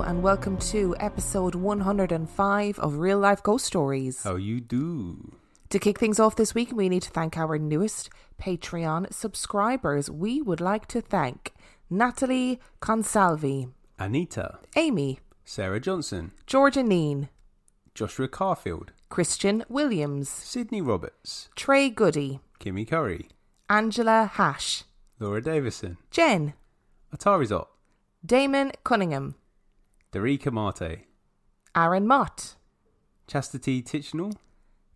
Hello, and welcome to episode 105 of Real Life Ghost Stories. How you do? To kick things off this week, we need to thank our newest Patreon subscribers. We would like to thank Natalie Consalvi, Anita, Amy, Sarah Johnson, Georgia Neen, Joshua Carfield, Christian Williams, Sydney Roberts, Trey Goody, Kimmy Curry, Angela Hash, Laura Davison, Jen, Atarizot, Damon Cunningham, Darika Marte, Aaron Mott, Chastity Tichenall,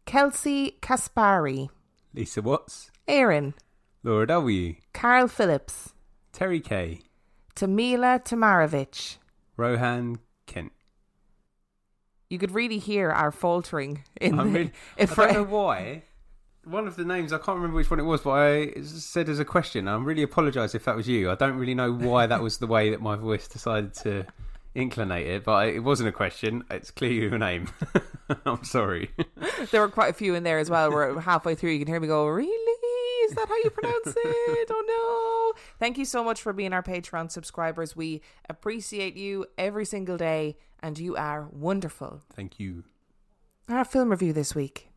Kelsey Kaspari, Lisa Watts, Aaron, Laura W, Carl Phillips, Terry K, Tamila Tamarovich. Rohan Kent. You could really hear our faltering in I'm the, really, if I don't know why. One of the names I can't remember which one it was, but I said as a question. I really apologise if that was you. I don't really know why that was the way that my voice decided to inclinate it, but it wasn't a question. It's clearly your name. I'm sorry. there were quite a few in there as well. We're halfway through, you can hear me go, "Really? Is that how you pronounce it? Oh no!" Thank you so much for being our Patreon subscribers. We appreciate you every single day, and you are wonderful. Thank you. Our film review this week.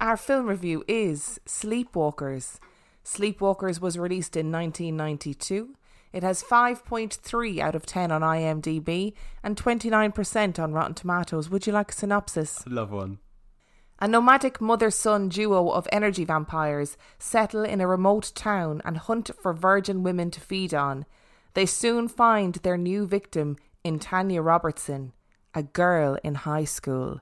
Our film review is Sleepwalkers. Sleepwalkers was released in 1992. It has 5.3 out of 10 on IMDb and 29% on Rotten Tomatoes. Would you like a synopsis? Love one. A nomadic mother son duo of energy vampires settle in a remote town and hunt for virgin women to feed on. They soon find their new victim in Tanya Robertson, a girl in high school.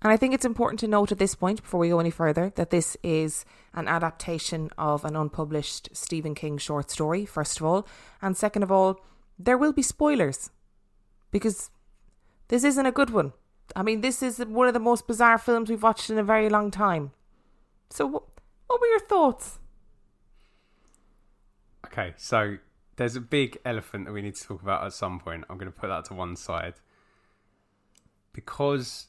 And I think it's important to note at this point, before we go any further, that this is an adaptation of an unpublished Stephen King short story, first of all. And second of all, there will be spoilers. Because this isn't a good one. I mean, this is one of the most bizarre films we've watched in a very long time. So, wh- what were your thoughts? Okay, so there's a big elephant that we need to talk about at some point. I'm going to put that to one side. Because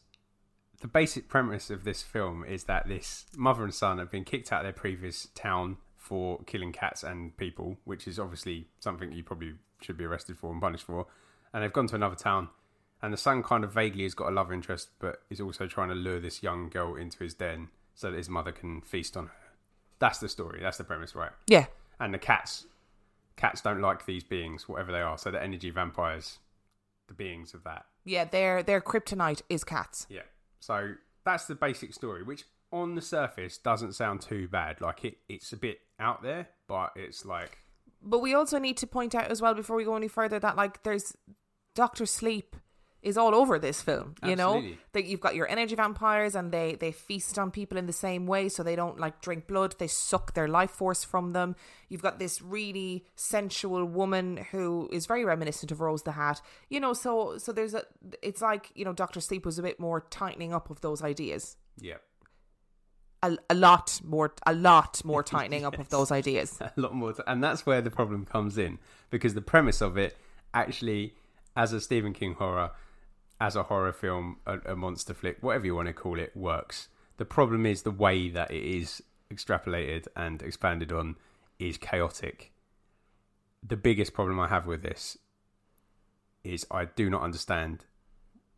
the basic premise of this film is that this mother and son have been kicked out of their previous town for killing cats and people, which is obviously something you probably should be arrested for and punished for. And they've gone to another town, and the son kind of vaguely has got a love interest, but is also trying to lure this young girl into his den so that his mother can feast on her. That's the story. That's the premise, right? Yeah. And the cats, cats don't like these beings, whatever they are. So the energy vampires, the beings of that. Yeah, their their kryptonite is cats. Yeah. So that's the basic story, which on the surface doesn't sound too bad. Like it, it's a bit out there, but it's like But we also need to point out as well before we go any further that like there's Doctor Sleep is all over this film. You know that you've got your energy vampires and they they feast on people in the same way, so they don't like drink blood. They suck their life force from them. You've got this really sensual woman who is very reminiscent of Rose the Hat. You know, so so there's a. It's like you know Doctor Sleep was a bit more tightening up of those ideas. yeah, A, a lot more, a lot more tightening up of those ideas. a lot more. To, and that's where the problem comes in because the premise of it actually, as a Stephen King horror, as a horror film, a, a monster flick, whatever you want to call it, works. The problem is the way that it is extrapolated and expanded on is chaotic. The biggest problem I have with this is I do not understand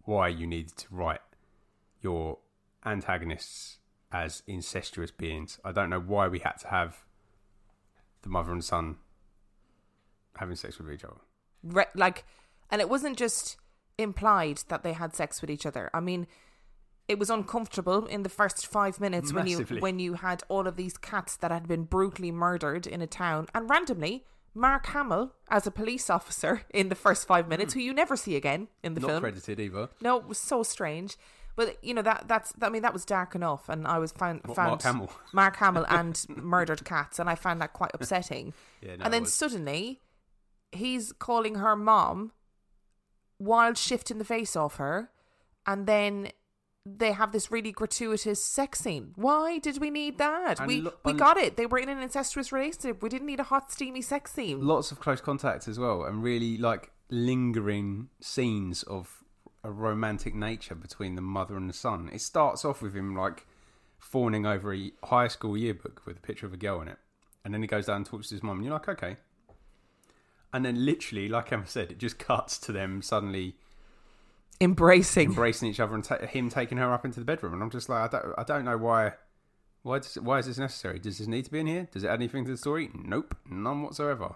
why you needed to write your antagonists as incestuous beings. I don't know why we had to have the mother and son having sex with each other. Re- like And it wasn't just implied that they had sex with each other. I mean, it was uncomfortable in the first five minutes when you when you had all of these cats that had been brutally murdered in a town, and randomly Mark Hamill as a police officer in the first five minutes, hmm. who you never see again in the Not film. Not credited either. No, it was so strange. But you know that that's I mean that was dark enough, and I was found What, found Mark Hamill? Mark Hamill and murdered cats, and I found that quite upsetting. Yeah, no, and then suddenly, he's calling her mom, while shifting the face off her, and then they have this really gratuitous sex scene. Why did we need that? And we lo- we got it. They were in an incestuous relationship. We didn't need a hot steamy sex scene. Lots of close contact as well, and really like lingering scenes of a romantic nature between the mother and the son. It starts off with him like fawning over a high school yearbook with a picture of a girl in it, and then he goes down and talks to his mum, and you're like, okay. And then literally, like Emma said, it just cuts to them suddenly Embracing. embracing each other and ta- him taking her up into the bedroom. And I'm just like, I don't, I don't know why. Why, does, why is this necessary? Does this need to be in here? Does it add anything to the story? Nope, none whatsoever.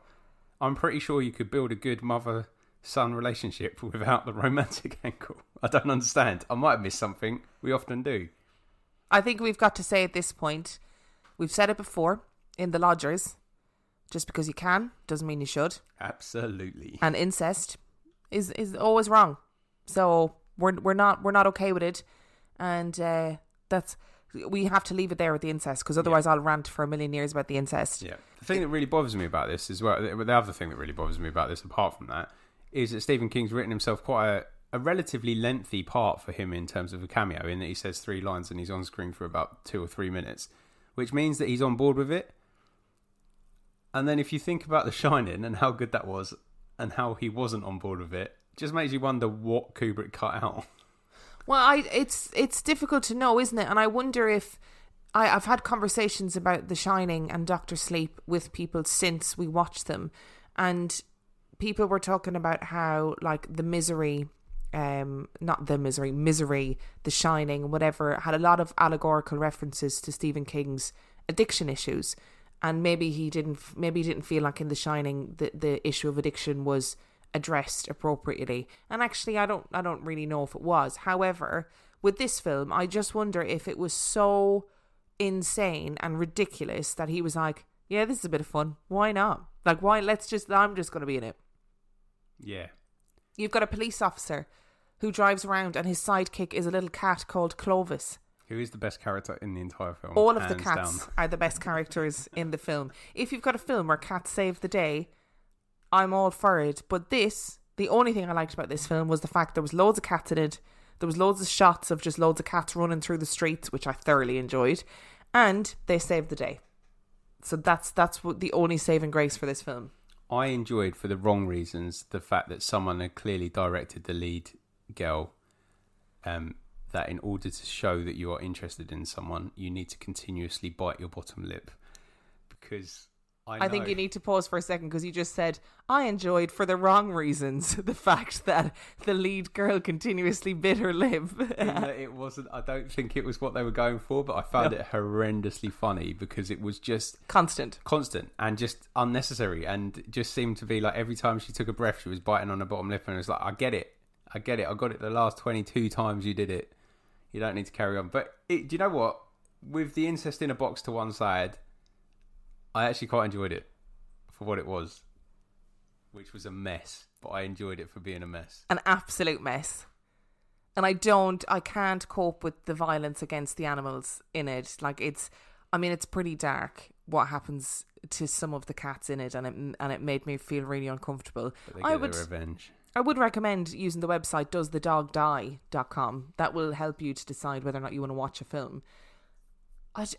I'm pretty sure you could build a good mother son relationship without the romantic angle. I don't understand. I might have missed something. We often do. I think we've got to say at this point, we've said it before in The Lodgers, just because you can doesn't mean you should. Absolutely. And incest is is always wrong. So we're we're not we're not okay with it, and uh, that's we have to leave it there with the incest because otherwise I'll rant for a million years about the incest. Yeah. The thing that really bothers me about this as well, the other thing that really bothers me about this, apart from that, is that Stephen King's written himself quite a, a relatively lengthy part for him in terms of a cameo, in that he says three lines and he's on screen for about two or three minutes, which means that he's on board with it. And then if you think about The Shining and how good that was and how he wasn't on board with it, just makes you wonder what Kubrick cut out. Well, I it's it's difficult to know, isn't it? And I wonder if I, I've had conversations about The Shining and Doctor Sleep with people since we watched them, and people were talking about how like the misery, um, not the misery, misery, The Shining, whatever, had a lot of allegorical references to Stephen King's addiction issues, and maybe he didn't, maybe he didn't feel like in The Shining the the issue of addiction was addressed appropriately. And actually, I don't, I don't really know if it was. However, with this film, I just wonder if it was so insane and ridiculous that he was like, "Yeah, this is a bit of fun. Why not? Like, why? Let's just. I'm just going to be in it." Yeah. You've got a police officer who drives around, and his sidekick is a little cat called Clovis. Who is the best character in the entire film? All of the cats down. are the best characters in the film. If you've got a film where cats save the day, I'm all for it. But this, the only thing I liked about this film was the fact there was loads of cats in it. There was loads of shots of just loads of cats running through the streets, which I thoroughly enjoyed, and they saved the day. So that's that's what the only saving grace for this film. I enjoyed, for the wrong reasons, the fact that someone had clearly directed the lead girl. Um, that in order to show that you are interested in someone, you need to continuously bite your bottom lip, because I, I, think you need to pause for a second because you just said I enjoyed for the wrong reasons the fact that the lead girl continuously bit her lip. it wasn't. I don't think it was what they were going for, but I found No. it horrendously funny because it was just Constant. constant and just unnecessary, and just seemed to be like every time she took a breath, she was biting on her bottom lip, and it was like, I get it, I get it, I got it. The last twenty-two times you did it, you don't need to carry on. But it, do you know what? With the incest in a box to one side, I actually quite enjoyed it for what it was, which was a mess. But I enjoyed it for being a mess. An absolute mess. And I don't, I can't cope with the violence against the animals in it. Like it's, I mean, it's pretty dark what happens to some of the cats in it, and it and it made me feel really uncomfortable. But they get I would, revenge. I would recommend using the website doesthedogdie.com. That will help you to decide whether or not you want to watch a film.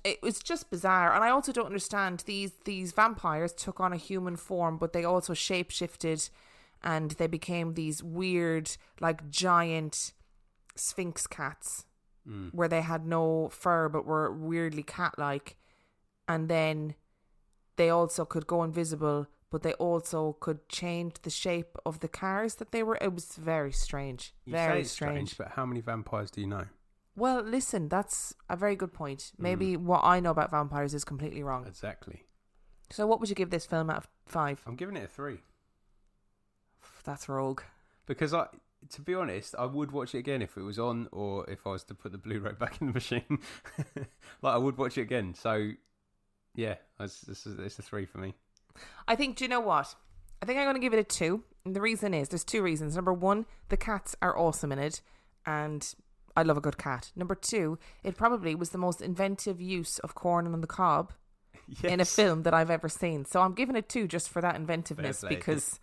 It was just bizarre, and I also don't understand these these vampires took on a human form, but they also shapeshifted, and they became these weird, like giant sphinx cats, mm. where they had no fur but were weirdly cat-like, and then they also could go invisible, but they also could change the shape of the cars that they were. It was very strange, You very it's strange. But how many vampires do you know? Well, listen, that's a very good point. Mm. Maybe what I know about vampires is completely wrong. Exactly. So, what would you give this film out of five? I'm giving it a three. That's rogue. because I, to be honest, I would watch it again if it was on, or if I was to put the Blu-ray back in the machine. like I would watch it again. So, yeah, it's, it's, it's a three for me. I think, do you know what? I think I'm going to give it a two. And the reason is there's two reasons. Number one, the cats are awesome in it, and I love a good cat. Number two, it probably was the most inventive use of corn on the cob in a film that I've ever seen. So I'm giving it two just for that inventiveness because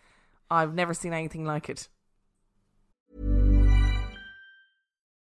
I've never seen anything like it.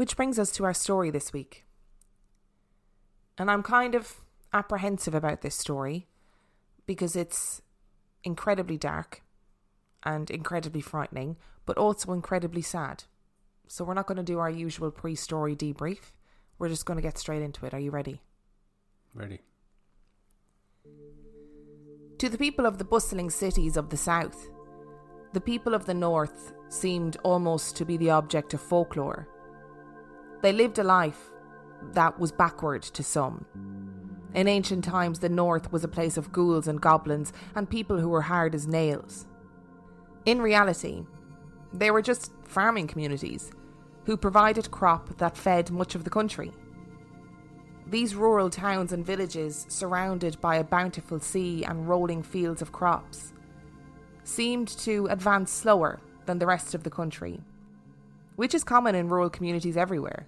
Which brings us to our story this week. And I'm kind of apprehensive about this story because it's incredibly dark and incredibly frightening, but also incredibly sad. So we're not going to do our usual pre story debrief. We're just going to get straight into it. Are you ready? Ready? To the people of the bustling cities of the south, the people of the north seemed almost to be the object of folklore. They lived a life that was backward to some. In ancient times, the north was a place of ghouls and goblins and people who were hard as nails. In reality, they were just farming communities who provided crop that fed much of the country. These rural towns and villages, surrounded by a bountiful sea and rolling fields of crops, seemed to advance slower than the rest of the country, which is common in rural communities everywhere.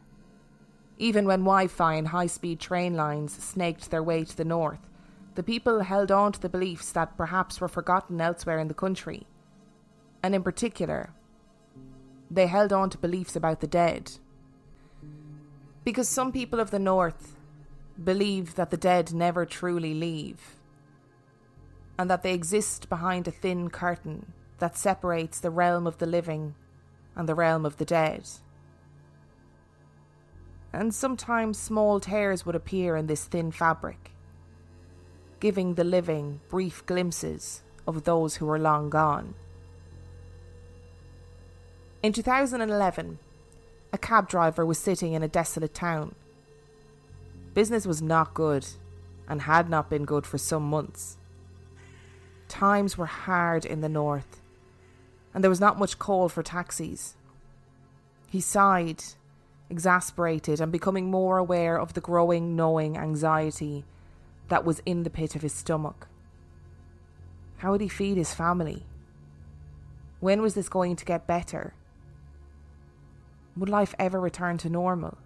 Even when Wi Fi and high speed train lines snaked their way to the north, the people held on to the beliefs that perhaps were forgotten elsewhere in the country. And in particular, they held on to beliefs about the dead. Because some people of the north believe that the dead never truly leave, and that they exist behind a thin curtain that separates the realm of the living and the realm of the dead. And sometimes small tears would appear in this thin fabric, giving the living brief glimpses of those who were long gone. In 2011, a cab driver was sitting in a desolate town. Business was not good and had not been good for some months. Times were hard in the north, and there was not much call for taxis. He sighed, exasperated and becoming more aware of the growing, gnawing anxiety that was in the pit of his stomach. How would he feed his family? When was this going to get better? Would life ever return to normal?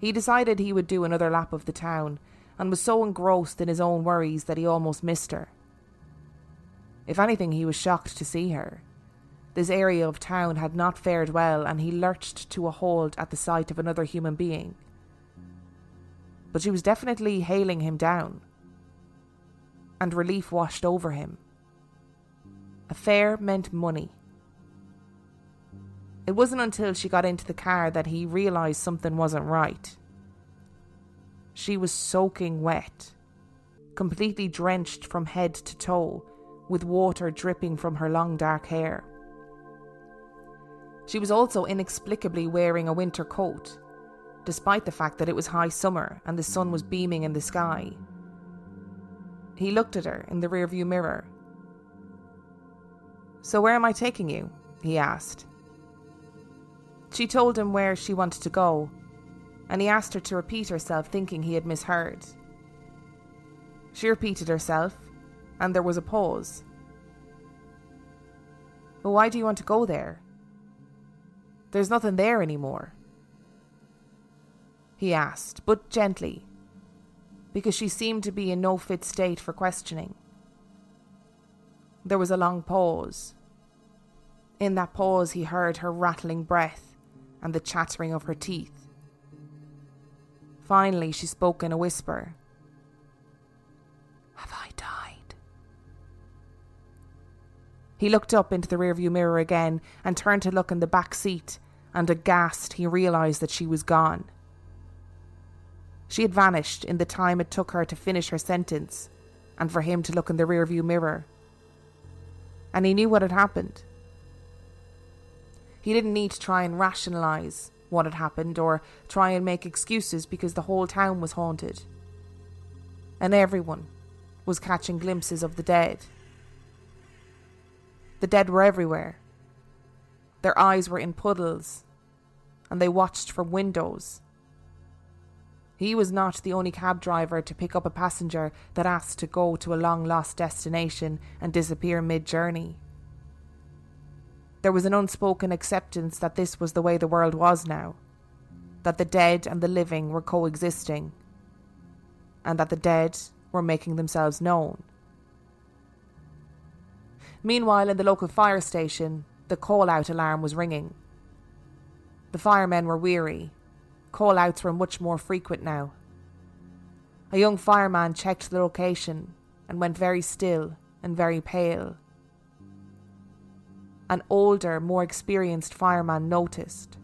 He decided he would do another lap of the town and was so engrossed in his own worries that he almost missed her. If anything, he was shocked to see her. This area of town had not fared well, and he lurched to a halt at the sight of another human being. But she was definitely hailing him down, and relief washed over him. A fare meant money. It wasn't until she got into the car that he realised something wasn't right. She was soaking wet, completely drenched from head to toe, with water dripping from her long dark hair. She was also inexplicably wearing a winter coat, despite the fact that it was high summer and the sun was beaming in the sky. He looked at her in the rearview mirror. So, where am I taking you? he asked. She told him where she wanted to go, and he asked her to repeat herself, thinking he had misheard. She repeated herself, and there was a pause. But why do you want to go there? There's nothing there anymore. He asked, but gently, because she seemed to be in no fit state for questioning. There was a long pause. In that pause, he heard her rattling breath and the chattering of her teeth. Finally, she spoke in a whisper. He looked up into the rearview mirror again and turned to look in the back seat, and aghast, he realised that she was gone. She had vanished in the time it took her to finish her sentence and for him to look in the rearview mirror. And he knew what had happened. He didn't need to try and rationalise what had happened or try and make excuses because the whole town was haunted. And everyone was catching glimpses of the dead. The dead were everywhere. Their eyes were in puddles, and they watched from windows. He was not the only cab driver to pick up a passenger that asked to go to a long lost destination and disappear mid journey. There was an unspoken acceptance that this was the way the world was now, that the dead and the living were coexisting, and that the dead were making themselves known. Meanwhile, in the local fire station, the call out alarm was ringing. The firemen were weary. Call outs were much more frequent now. A young fireman checked the location and went very still and very pale. An older, more experienced fireman noticed.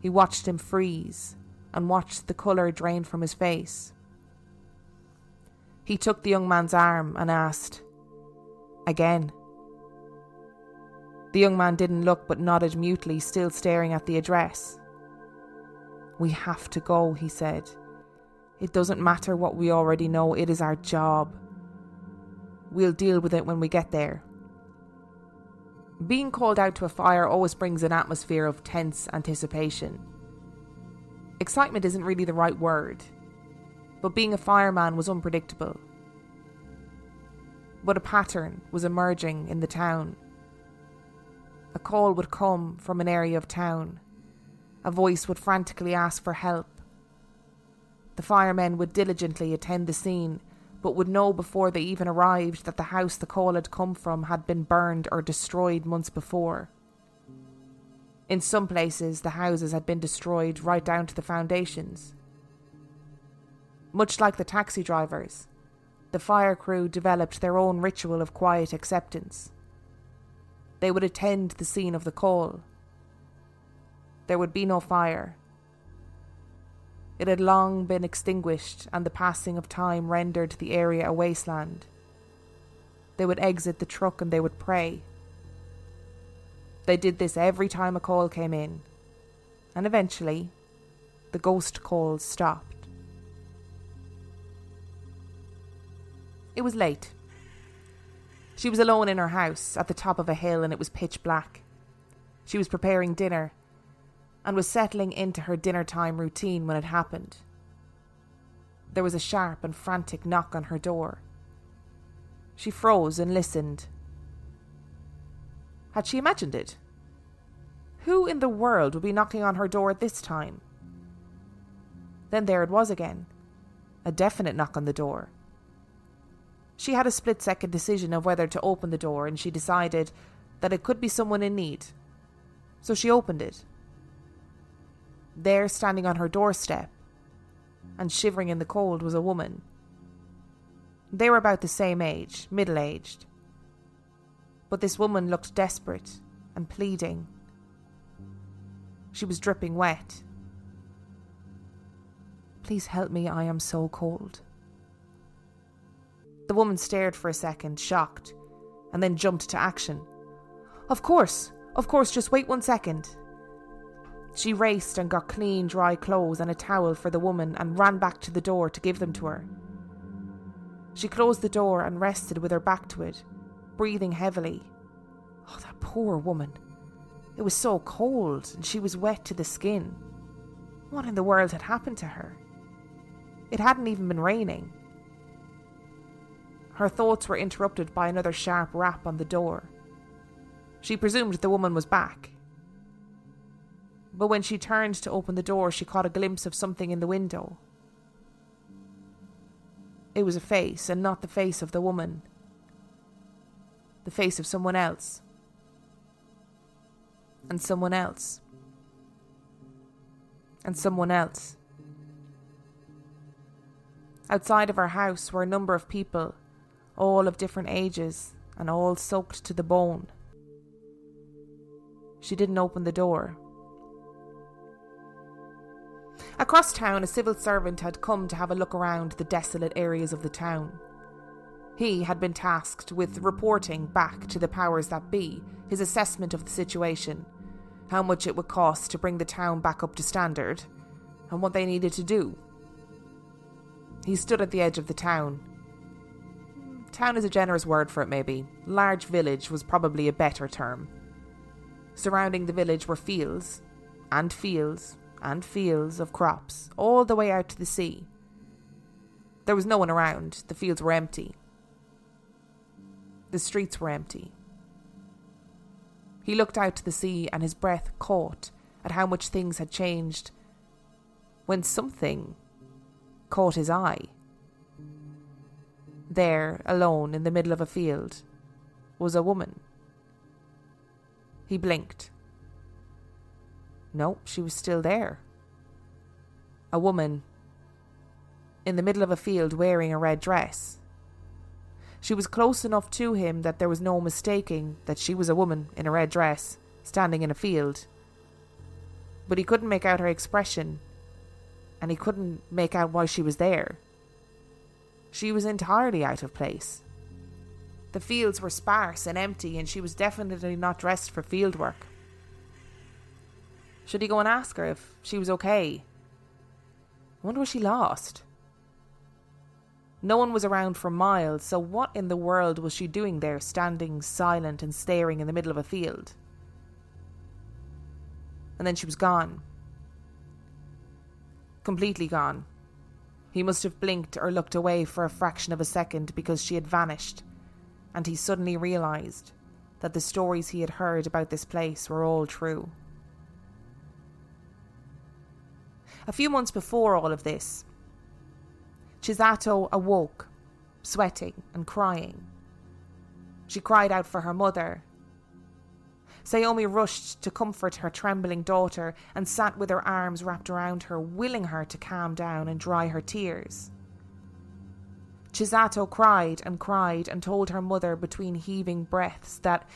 He watched him freeze and watched the colour drain from his face. He took the young man's arm and asked, Again. The young man didn't look but nodded mutely, still staring at the address. We have to go, he said. It doesn't matter what we already know, it is our job. We'll deal with it when we get there. Being called out to a fire always brings an atmosphere of tense anticipation. Excitement isn't really the right word, but being a fireman was unpredictable. But a pattern was emerging in the town. A call would come from an area of town. A voice would frantically ask for help. The firemen would diligently attend the scene, but would know before they even arrived that the house the call had come from had been burned or destroyed months before. In some places, the houses had been destroyed right down to the foundations. Much like the taxi drivers, the fire crew developed their own ritual of quiet acceptance. They would attend the scene of the call. There would be no fire. It had long been extinguished, and the passing of time rendered the area a wasteland. They would exit the truck and they would pray. They did this every time a call came in, and eventually, the ghost calls stopped. It was late. She was alone in her house at the top of a hill and it was pitch black. She was preparing dinner and was settling into her dinner time routine when it happened. There was a sharp and frantic knock on her door. She froze and listened. Had she imagined it? Who in the world would be knocking on her door at this time? Then there it was again a definite knock on the door. She had a split second decision of whether to open the door, and she decided that it could be someone in need. So she opened it. There, standing on her doorstep, and shivering in the cold, was a woman. They were about the same age, middle aged. But this woman looked desperate and pleading. She was dripping wet. Please help me, I am so cold. The woman stared for a second, shocked, and then jumped to action. Of course, of course, just wait one second. She raced and got clean, dry clothes and a towel for the woman and ran back to the door to give them to her. She closed the door and rested with her back to it, breathing heavily. Oh, that poor woman. It was so cold and she was wet to the skin. What in the world had happened to her? It hadn't even been raining. Her thoughts were interrupted by another sharp rap on the door. She presumed the woman was back. But when she turned to open the door, she caught a glimpse of something in the window. It was a face, and not the face of the woman. The face of someone else. And someone else. And someone else. Outside of her house were a number of people, all of different ages, and all soaked to the bone. She didn't open the door. Across town, a civil servant had come to have a look around the desolate areas of the town. He had been tasked with reporting back to the powers that be his assessment of the situation, how much it would cost to bring the town back up to standard, and what they needed to do. He stood at the edge of the town. Town is a generous word for it, maybe. Large village was probably a better term. Surrounding the village were fields, and fields, and fields of crops, all the way out to the sea. There was no one around, the fields were empty. The streets were empty. He looked out to the sea and his breath caught at how much things had changed when something caught his eye. There, alone in the middle of a field, was a woman. He blinked. No, she was still there. A woman in the middle of a field wearing a red dress. She was close enough to him that there was no mistaking that she was a woman in a red dress standing in a field. But he couldn't make out her expression, and he couldn't make out why she was there. She was entirely out of place. The fields were sparse and empty, and she was definitely not dressed for field work. Should he go and ask her if she was okay? I wonder was she lost? No one was around for miles, so what in the world was she doing there, standing silent and staring in the middle of a field? And then she was gone. Completely gone. He must have blinked or looked away for a fraction of a second because she had vanished and he suddenly realised that the stories he had heard about this place were all true. A few months before all of this, Chisato awoke, sweating and crying. She cried out for her mother. Sayomi rushed to comfort her trembling daughter and sat with her arms wrapped around her, willing her to calm down and dry her tears. Chisato cried and cried and told her mother between heaving breaths that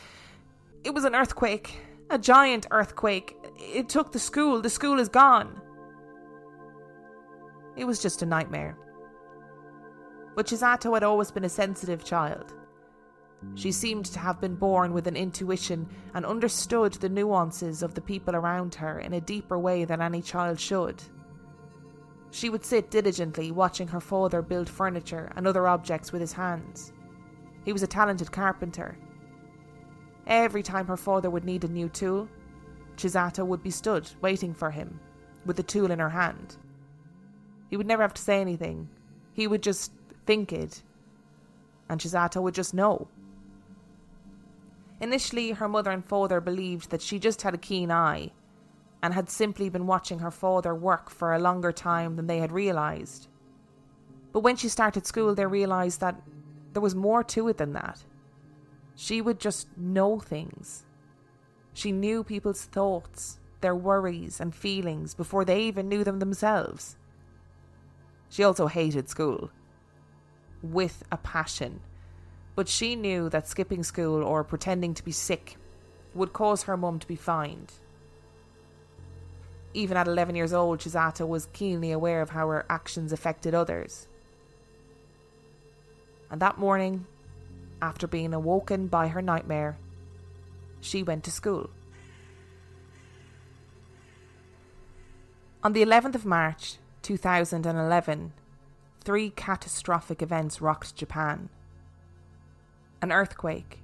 it was an earthquake, a giant earthquake. It took the school, the school is gone. It was just a nightmare. But Chisato had always been a sensitive child. She seemed to have been born with an intuition and understood the nuances of the people around her in a deeper way than any child should. She would sit diligently watching her father build furniture and other objects with his hands. He was a talented carpenter. Every time her father would need a new tool, Chisato would be stood waiting for him, with the tool in her hand. He would never have to say anything. He would just think it, and Chisato would just know. Initially, her mother and father believed that she just had a keen eye and had simply been watching her father work for a longer time than they had realised. But when she started school, they realised that there was more to it than that. She would just know things. She knew people's thoughts, their worries, and feelings before they even knew them themselves. She also hated school. With a passion. But she knew that skipping school or pretending to be sick would cause her mum to be fined even at 11 years old, Chisato was keenly aware of how her actions affected others. And that morning, after being awoken by her nightmare, she went to school. On the 11th of March 2011, three catastrophic events rocked Japan. An earthquake,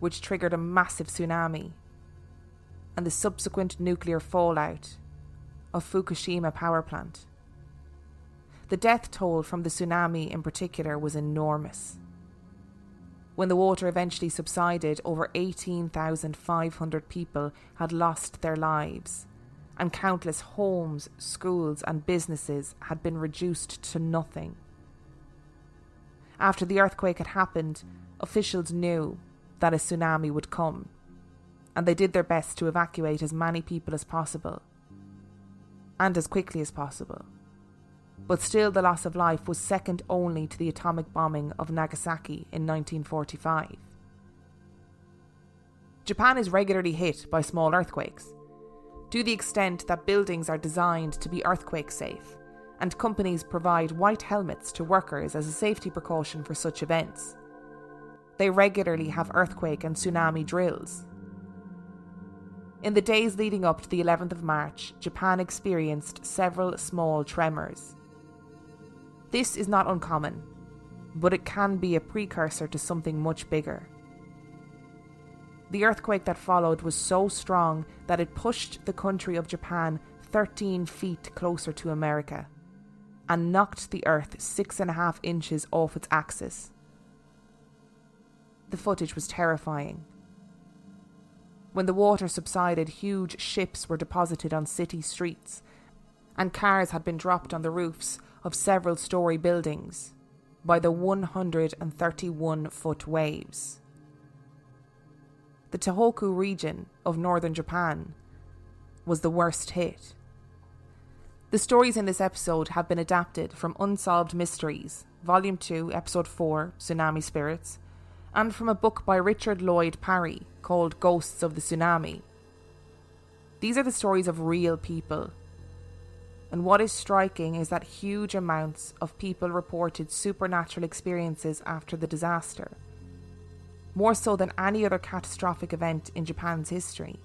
which triggered a massive tsunami and the subsequent nuclear fallout of Fukushima power plant. The death toll from the tsunami in particular was enormous. When the water eventually subsided, over 18,500 people had lost their lives, and countless homes, schools, and businesses had been reduced to nothing. After the earthquake had happened, officials knew that a tsunami would come, and they did their best to evacuate as many people as possible, and as quickly as possible. But still, the loss of life was second only to the atomic bombing of Nagasaki in 1945. Japan is regularly hit by small earthquakes, to the extent that buildings are designed to be earthquake safe, and companies provide white helmets to workers as a safety precaution for such events. They regularly have earthquake and tsunami drills. In the days leading up to the 11th of March, Japan experienced several small tremors. This is not uncommon, but it can be a precursor to something much bigger. The earthquake that followed was so strong that it pushed the country of Japan 13 feet closer to America and knocked the earth six and a half inches off its axis. The footage was terrifying. When the water subsided, huge ships were deposited on city streets, and cars had been dropped on the roofs of several story buildings by the 131 foot waves. The Tohoku region of northern Japan was the worst hit. The stories in this episode have been adapted from Unsolved Mysteries, Volume 2, Episode 4, Tsunami Spirits, and from a book by Richard Lloyd Parry called Ghosts of the Tsunami. These are the stories of real people and what is striking is that huge amounts of people reported supernatural experiences after the disaster, more so than any other catastrophic event in Japan's history.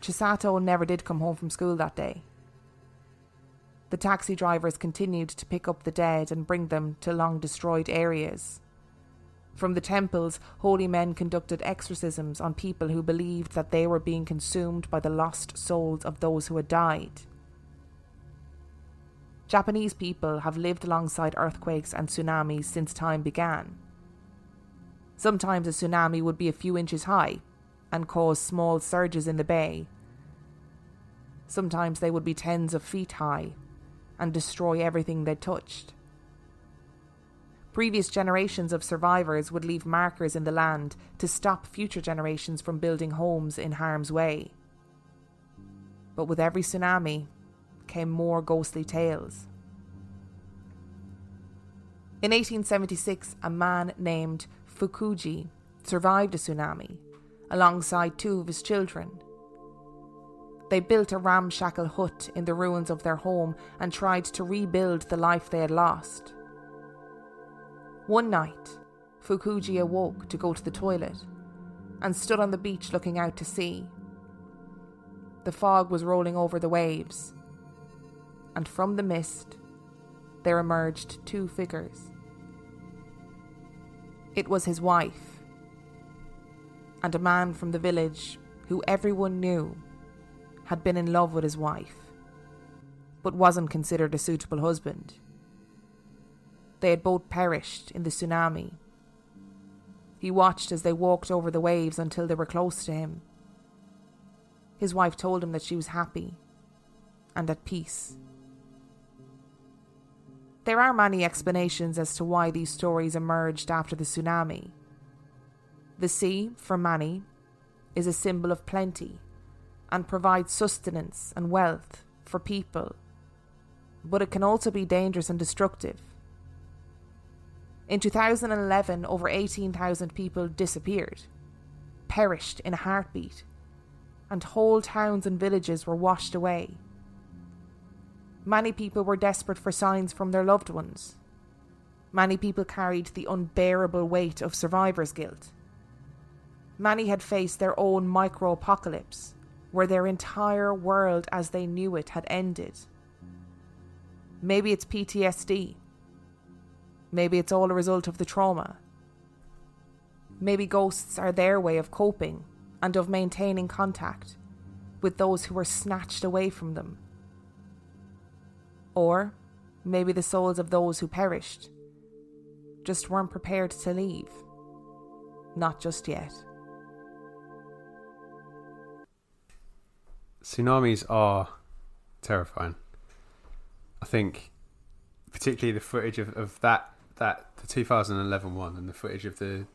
Chisato never did come home from school that day. The taxi drivers continued to pick up the dead and bring them to long destroyed areas. From the temples, holy men conducted exorcisms on people who believed that they were being consumed by the lost souls of those who had died. Japanese people have lived alongside earthquakes and tsunamis since time began. Sometimes a tsunami would be a few inches high and cause small surges in the bay. Sometimes they would be tens of feet high and destroy everything they touched. Previous generations of survivors would leave markers in the land to stop future generations from building homes in harm's way. But with every tsunami came more ghostly tales. In 1876, a man named Fukuji survived a tsunami alongside two of his children. They built a ramshackle hut in the ruins of their home and tried to rebuild the life they had lost. One night, Fukuji awoke to go to the toilet and stood on the beach looking out to sea. The fog was rolling over the waves, and from the mist there emerged two figures. It was his wife, and a man from the village who everyone knew had been in love with his wife, but wasn't considered a suitable husband. They had both perished in the tsunami. He watched as they walked over the waves until they were close to him. His wife told him that she was happy and at peace. There are many explanations as to why these stories emerged after the tsunami. The sea, for many, is a symbol of plenty and provides sustenance and wealth for people, but it can also be dangerous and destructive. In 2011, over 18,000 people disappeared, perished in a heartbeat, and whole towns and villages were washed away. Many people were desperate for signs from their loved ones. Many people carried the unbearable weight of survivor's guilt. Many had faced their own micro apocalypse, where their entire world as they knew it had ended. Maybe it's PTSD Maybe it's all a result of the trauma. Maybe ghosts are their way of coping and of maintaining contact with those who were snatched away from them. Or maybe the souls of those who perished just weren't prepared to leave. Not just yet. Tsunamis are terrifying. I think, particularly the footage of, of that that the 2011 one and the footage of the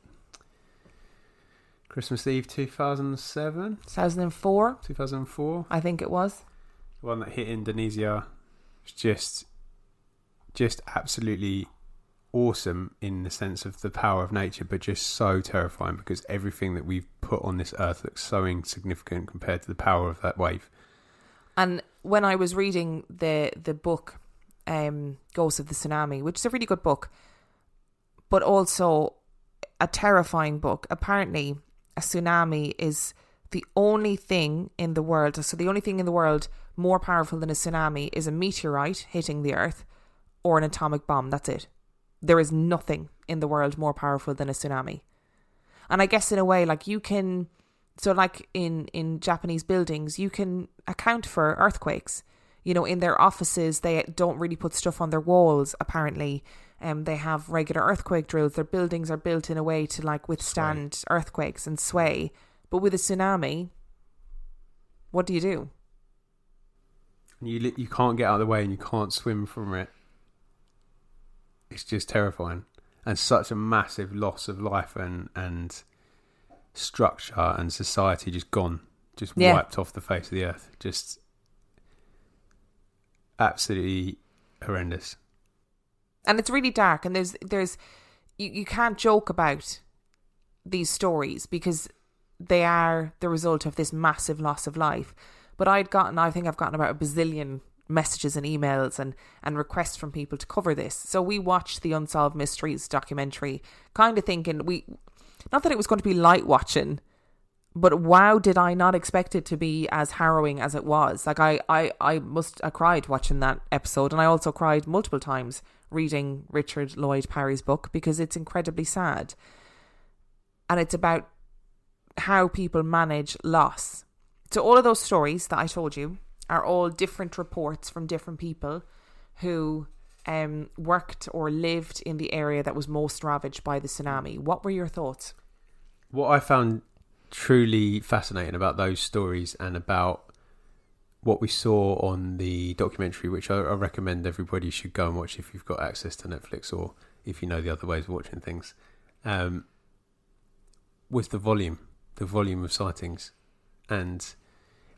Christmas Eve 2007, 2004, 2004, I think it was. the one that hit Indonesia, was just just absolutely awesome in the sense of the power of nature, but just so terrifying because everything that we've put on this earth looks so insignificant compared to the power of that wave. And when I was reading the the book, um, Ghosts of the Tsunami, which is a really good book, but also a terrifying book. Apparently, a tsunami is the only thing in the world. So the only thing in the world more powerful than a tsunami is a meteorite hitting the earth or an atomic bomb. That's it. There is nothing in the world more powerful than a tsunami. And I guess in a way, like you can, so like in in Japanese buildings, you can account for earthquakes. You know, in their offices, they don't really put stuff on their walls. Apparently, um, they have regular earthquake drills. Their buildings are built in a way to like withstand earthquakes and sway. But with a tsunami, what do you do? You you can't get out of the way and you can't swim from it. It's just terrifying and such a massive loss of life and and structure and society just gone, just Yeah. wiped off the face of the earth. Just absolutely horrendous. And it's really dark and there's there's you, you can't joke about these stories because they are the result of this massive loss of life. But i'd gotten i think i've gotten about a bazillion messages and emails and and requests from people to cover this. So we watched the unsolved mysteries documentary kind of thinking we not that it was going to be light watching but wow did i not expect it to be as harrowing as it was. Like i i i must i cried watching that episode and i also cried multiple times reading richard lloyd parry's book because it's incredibly sad. And it's about how people manage loss. So all of those stories that i told you are all different reports from different people who um worked or lived in the area that was most ravaged by the tsunami. What were your thoughts? What I found truly fascinating about those stories and about what we saw on the documentary, which I, I recommend everybody should go and watch if you've got access to Netflix or if you know the other ways of watching things, um, the volume, the volume of sightings. And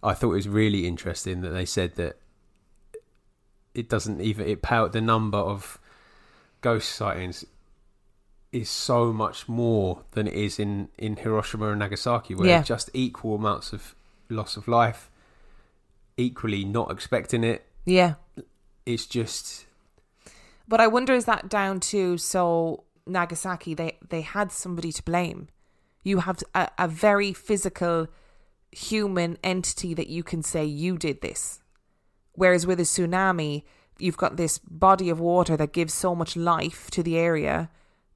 I thought it was really interesting that they said that it doesn't even, it powered the number of ghost sightings is so much more than it is in, in Hiroshima and Nagasaki, where Yeah. just equal amounts of loss of life, equally not expecting it. yeah It's just But I wonder is that down to so Nagasaki they they had somebody to blame. You have a, a very physical human entity that you can say you did this. Whereas with a tsunami, you've got this body of water that gives so much life to the area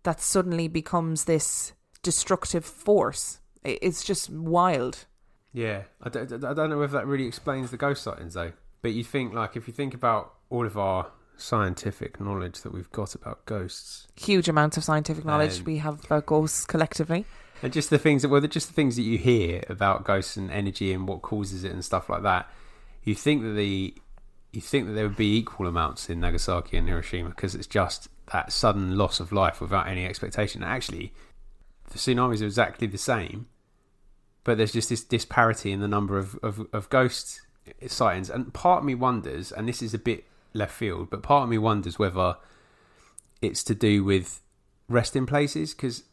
that suddenly becomes this destructive force. It's just wild. yeah. I don't, I don't know if that really explains the ghost sightings though. But you think like if you think about all of our scientific knowledge that we've got about ghosts, Huge amounts of scientific knowledge Um, we have about ghosts collectively. and just the things that well, just the things that you hear about ghosts and energy and what causes it and stuff like that. You think that the you think that there would be equal amounts in Nagasaki and Hiroshima because it's just that sudden loss of life without any expectation. Actually, the tsunamis are exactly the same, but there's just this disparity in the number of, of, of ghost sightings. And part of me wonders, and this is a bit left field, but part of me wonders whether it's to do with resting places because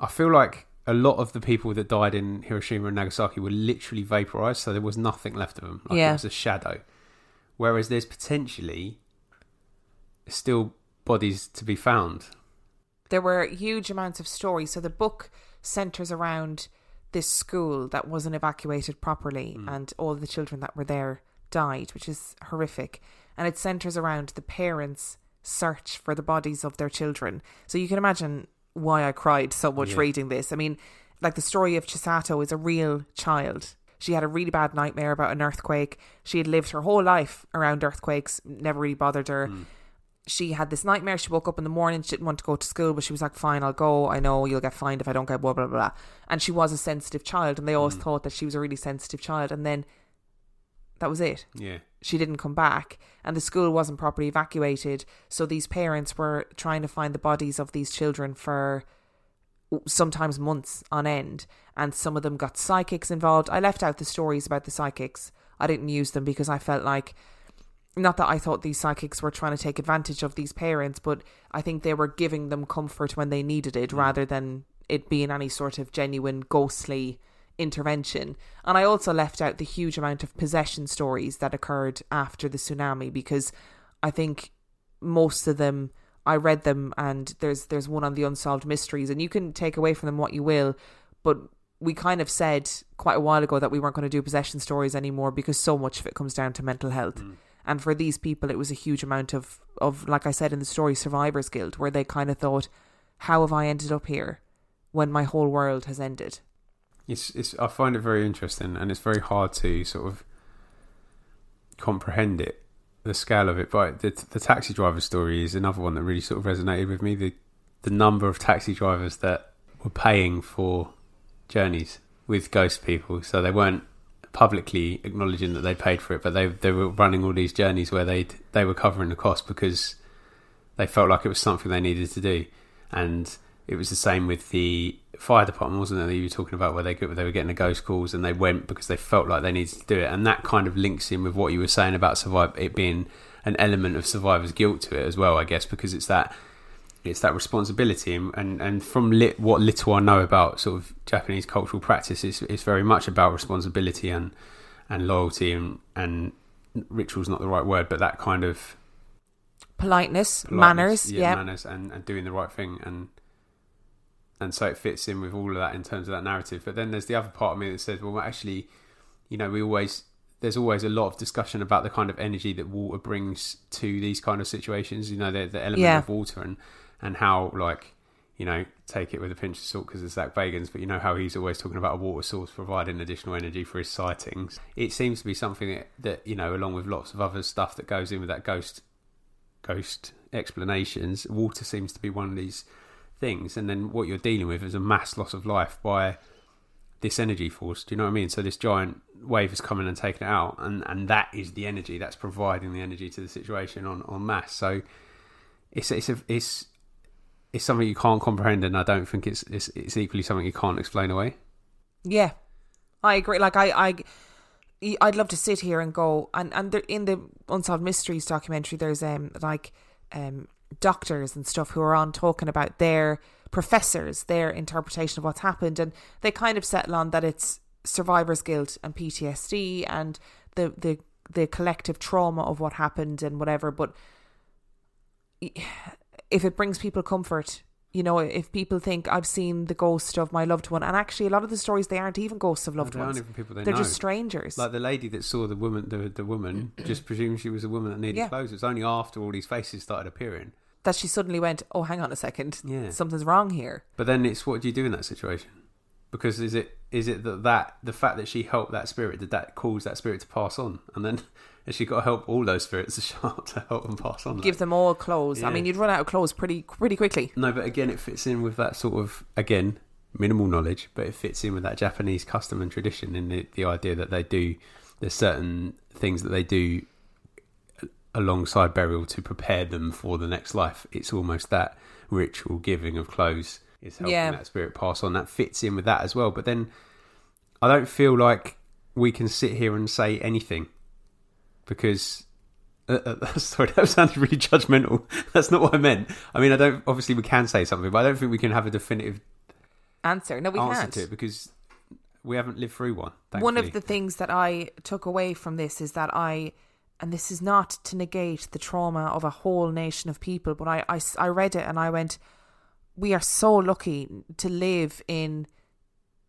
I feel like a lot of the people that died in Hiroshima and Nagasaki were literally vaporized, so there was nothing left of them. Like Yeah. it was a shadow. Whereas there's potentially still bodies to be found. there were huge amounts of stories. So the book centers around this school that wasn't evacuated properly, hmm. and all the children that were there died, which is horrific. And it centers around the parents' search for the bodies of their children. So you can imagine why I cried so much Yeah. reading this. I mean, like the story of Chisato is a real child. She had a really bad nightmare about an earthquake. She had lived her whole life around earthquakes, never really bothered her hmm. she had this nightmare. She woke up in the morning. She didn't want to go to school, but she was like, "Fine, I'll go. I know you'll get fined if I don't get blah blah blah." And she was a sensitive child, and they always hmm. thought that she was a really sensitive child. And then that was it. Yeah. She didn't come back, and the school wasn't properly evacuated. So these parents were trying to find the bodies of these children for sometimes months on end, and some of them got psychics involved. I left out the stories about the psychics. I didn't use them because I felt like not that I thought these psychics were trying to take advantage of these parents, but I think they were giving them comfort when they needed it mm. rather than it being any sort of genuine ghostly intervention. And I also left out the huge amount of possession stories that occurred after the tsunami because I think most of them I read them and there's there's one on the unsolved mysteries and you can take away from them what you will, but we kind of said quite a while ago that we weren't going to do possession stories anymore because so much of it comes down to mental health. Mm. And for these people, it was a huge amount of, of, like I said in the story, survivors guilt, where they kind of thought, how have I ended up here when my whole world has ended? It's, it's, I find it very interesting, and it's very hard to sort of comprehend it, the scale of it. But the, the taxi driver story is another one that really sort of resonated with me. The, the number of taxi drivers that were paying for journeys with ghost people, so they weren't publicly acknowledging that they paid for it, but they they were running all these journeys where they they were covering the cost because they felt like it was something they needed to do, and it was the same with the fire department, wasn't it? That you were talking about where they got, they were getting the ghost calls and they went because they felt like they needed to do it, and that kind of links in with what you were saying about survive it being an element of survivor's guilt to it as well, I guess, because it's that it's that responsibility and and, and from lit, what little I know about sort of Japanese cultural practice, it's, it's very much about responsibility and and loyalty and and ritual's not the right word, but that kind of Politeness, politeness, manners, yeah. manners, and, and doing the right thing, and and so it fits in with all of that in terms of that narrative. But then there's the other part of me that says, well, actually, you know, we always there's always a lot of discussion about the kind of energy that water brings to these kind of situations. You know, the, the element Yeah. of water and and how like you know take it with a pinch of salt because it's Zach Bagans, but you know how he's always talking about a water source providing additional energy for his sightings. It seems to be something that, that you know, along with lots of other stuff that goes in with that ghost ghost explanations, water seems to be one of these things. And then what you're dealing with is a mass loss of life by this energy force. Do you know what I mean? So this giant wave has come in and taken it out, and and that is the energy that's providing the energy to the situation on on mass. So it's it's a, it's it's something you can't comprehend, and I don't think it's it's, it's equally something you can't explain away. Yeah, I agree. Like I, I, I'd love to sit here and go and and there, in the unsolved mysteries documentary, there's um like um doctors and stuff who are on talking about their professors, their interpretation of what's happened, and they kind of settle on that it's survivor's guilt and PTSD and the the the collective trauma of what happened and whatever. But if it brings people comfort, you know, if people think I've seen the ghost of my loved one, and actually a lot of the stories they aren't even ghosts of loved They aren't ones. even people they They're know. just strangers. Like the lady that saw the woman, the the woman just presumed she was a woman that needed Yeah. clothes. It's only after all these faces started appearing. that she suddenly went, "Oh, hang on a second, Yeah. something's wrong here." But then it's what do you do in that situation? Because is it is it that that the fact that she helped that spirit did that cause that spirit to pass on, and then has she got to help all those spirits to show to help them pass on? Give them all clothes. I mean, you'd run out of clothes pretty pretty quickly. No, but again, it fits in with that sort of again minimal knowledge, but it fits in with that Japanese custom and tradition in the, the idea that they do there's certain things that they do alongside burial to prepare them for the next life. It's almost that ritual giving of clothes is helping Yeah. that spirit pass on. That fits in with that as well. But then I don't feel like we can sit here and say anything because uh, uh, sorry, that sounded really judgmental. That's not what I meant. I mean, I don't. Obviously, we can say something, but I don't think we can have a definitive Answer. No, we answer can't. to it because we haven't lived through one. One of the things that I took away from this is that I, and this is not to negate the trauma of a whole nation of people, but I, I, I read it and I went, we are so lucky to live in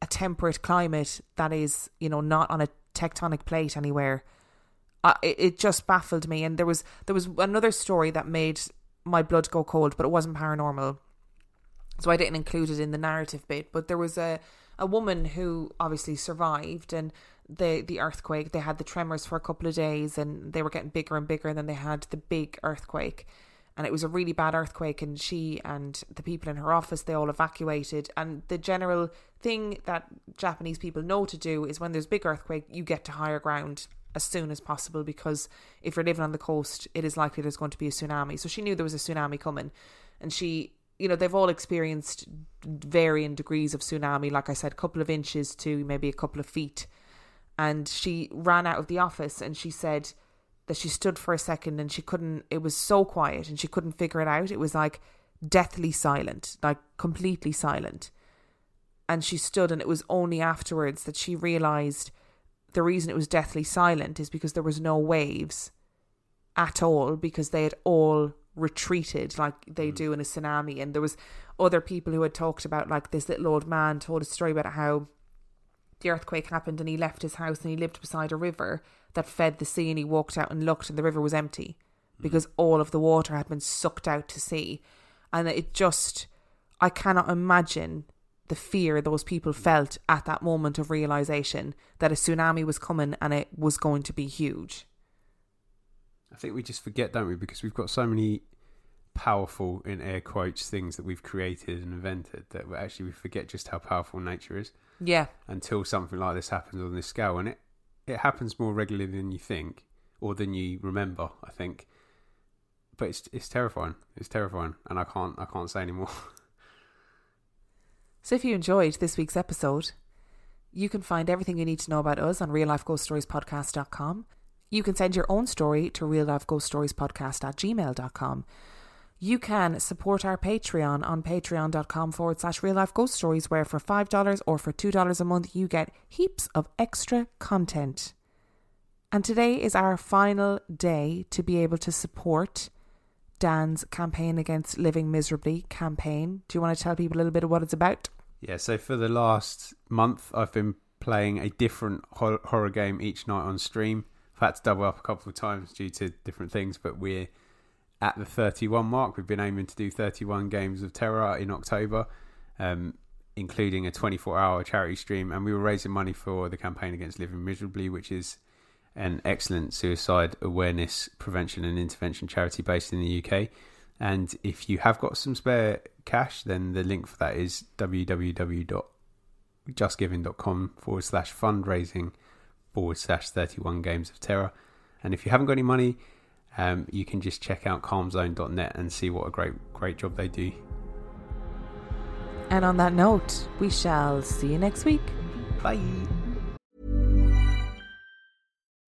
a temperate climate that is, you know, not on a tectonic plate anywhere. It, it just baffled me, and there was there was another story that made my blood go cold, but it wasn't paranormal so I didn't include it in the narrative bit. But there was a a woman who obviously survived, and the the earthquake. They had the tremors for a couple of days, and they were getting bigger and bigger. And then they had the big earthquake, and it was a really bad earthquake and she and the people in her office they all evacuated and the general thing that Japanese people know to do is when there's big earthquake you get to higher ground as soon as possible because if you're living on the coast it is likely there's going to be a tsunami. So she knew there was a tsunami coming. And she you know they've all experienced varying degrees of tsunami like I said a couple of inches to maybe a couple of feet. And she ran out of the office and she said that she stood for a second and she couldn't it was so quiet and she couldn't figure it out. It was like deathly silent like completely silent. And she stood and it was only afterwards that she realized the reason it was deathly silent is because there was no waves at all because they had all retreated like they mm. do in a tsunami. And there was other people who had talked about like this little old man told a story about how the earthquake happened and he left his house and he lived beside a river that fed the sea and he walked out and looked and the river was empty mm. because all of the water had been sucked out to sea. And it just i cannot imagine the fear those people felt at that moment of realization that a tsunami was coming and it was going to be huge I think we just forget, don't we? Because we've got so many powerful, in air quotes, things that we've created and invented that we actually we forget just how powerful nature is yeah until something like this happens on this scale. And it, it happens more regularly than you think or than you remember, I think. But it's it's terrifying. It's terrifying. And I can't I can't say anymore. So if you enjoyed this week's episode, you can find everything you need to know about us on reallifeghoststoriespodcast.com. You can send your own story to reallifeghoststoriespodcast at gmail.com. You can support our Patreon on patreon.com forward slash real life ghost stories, where for $5 or for $2 a month, you get heaps of extra content. And today is our final day to be able to support Dan's campaign against living miserably campaign. Do you want to tell people a little bit of what it's about? Yeah, so for the last month, I've been playing a different horror game each night on stream. I've had to double up a couple of times due to different things, but we're at the 31 mark. We've been aiming to do 31 games of terror in October, um, including a 24 hour charity stream. And we were raising money for the campaign against living miserably, which is an excellent suicide awareness, prevention, and intervention charity based in the UK. And if you have got some spare cash, then the link for that is www.justgiving.com forward slash fundraising forward slash 31 games of terror. And if you haven't got any money, um, you can just check out calmzone.net and see what a great, great job they do. And on that note, we shall see you next week. Bye.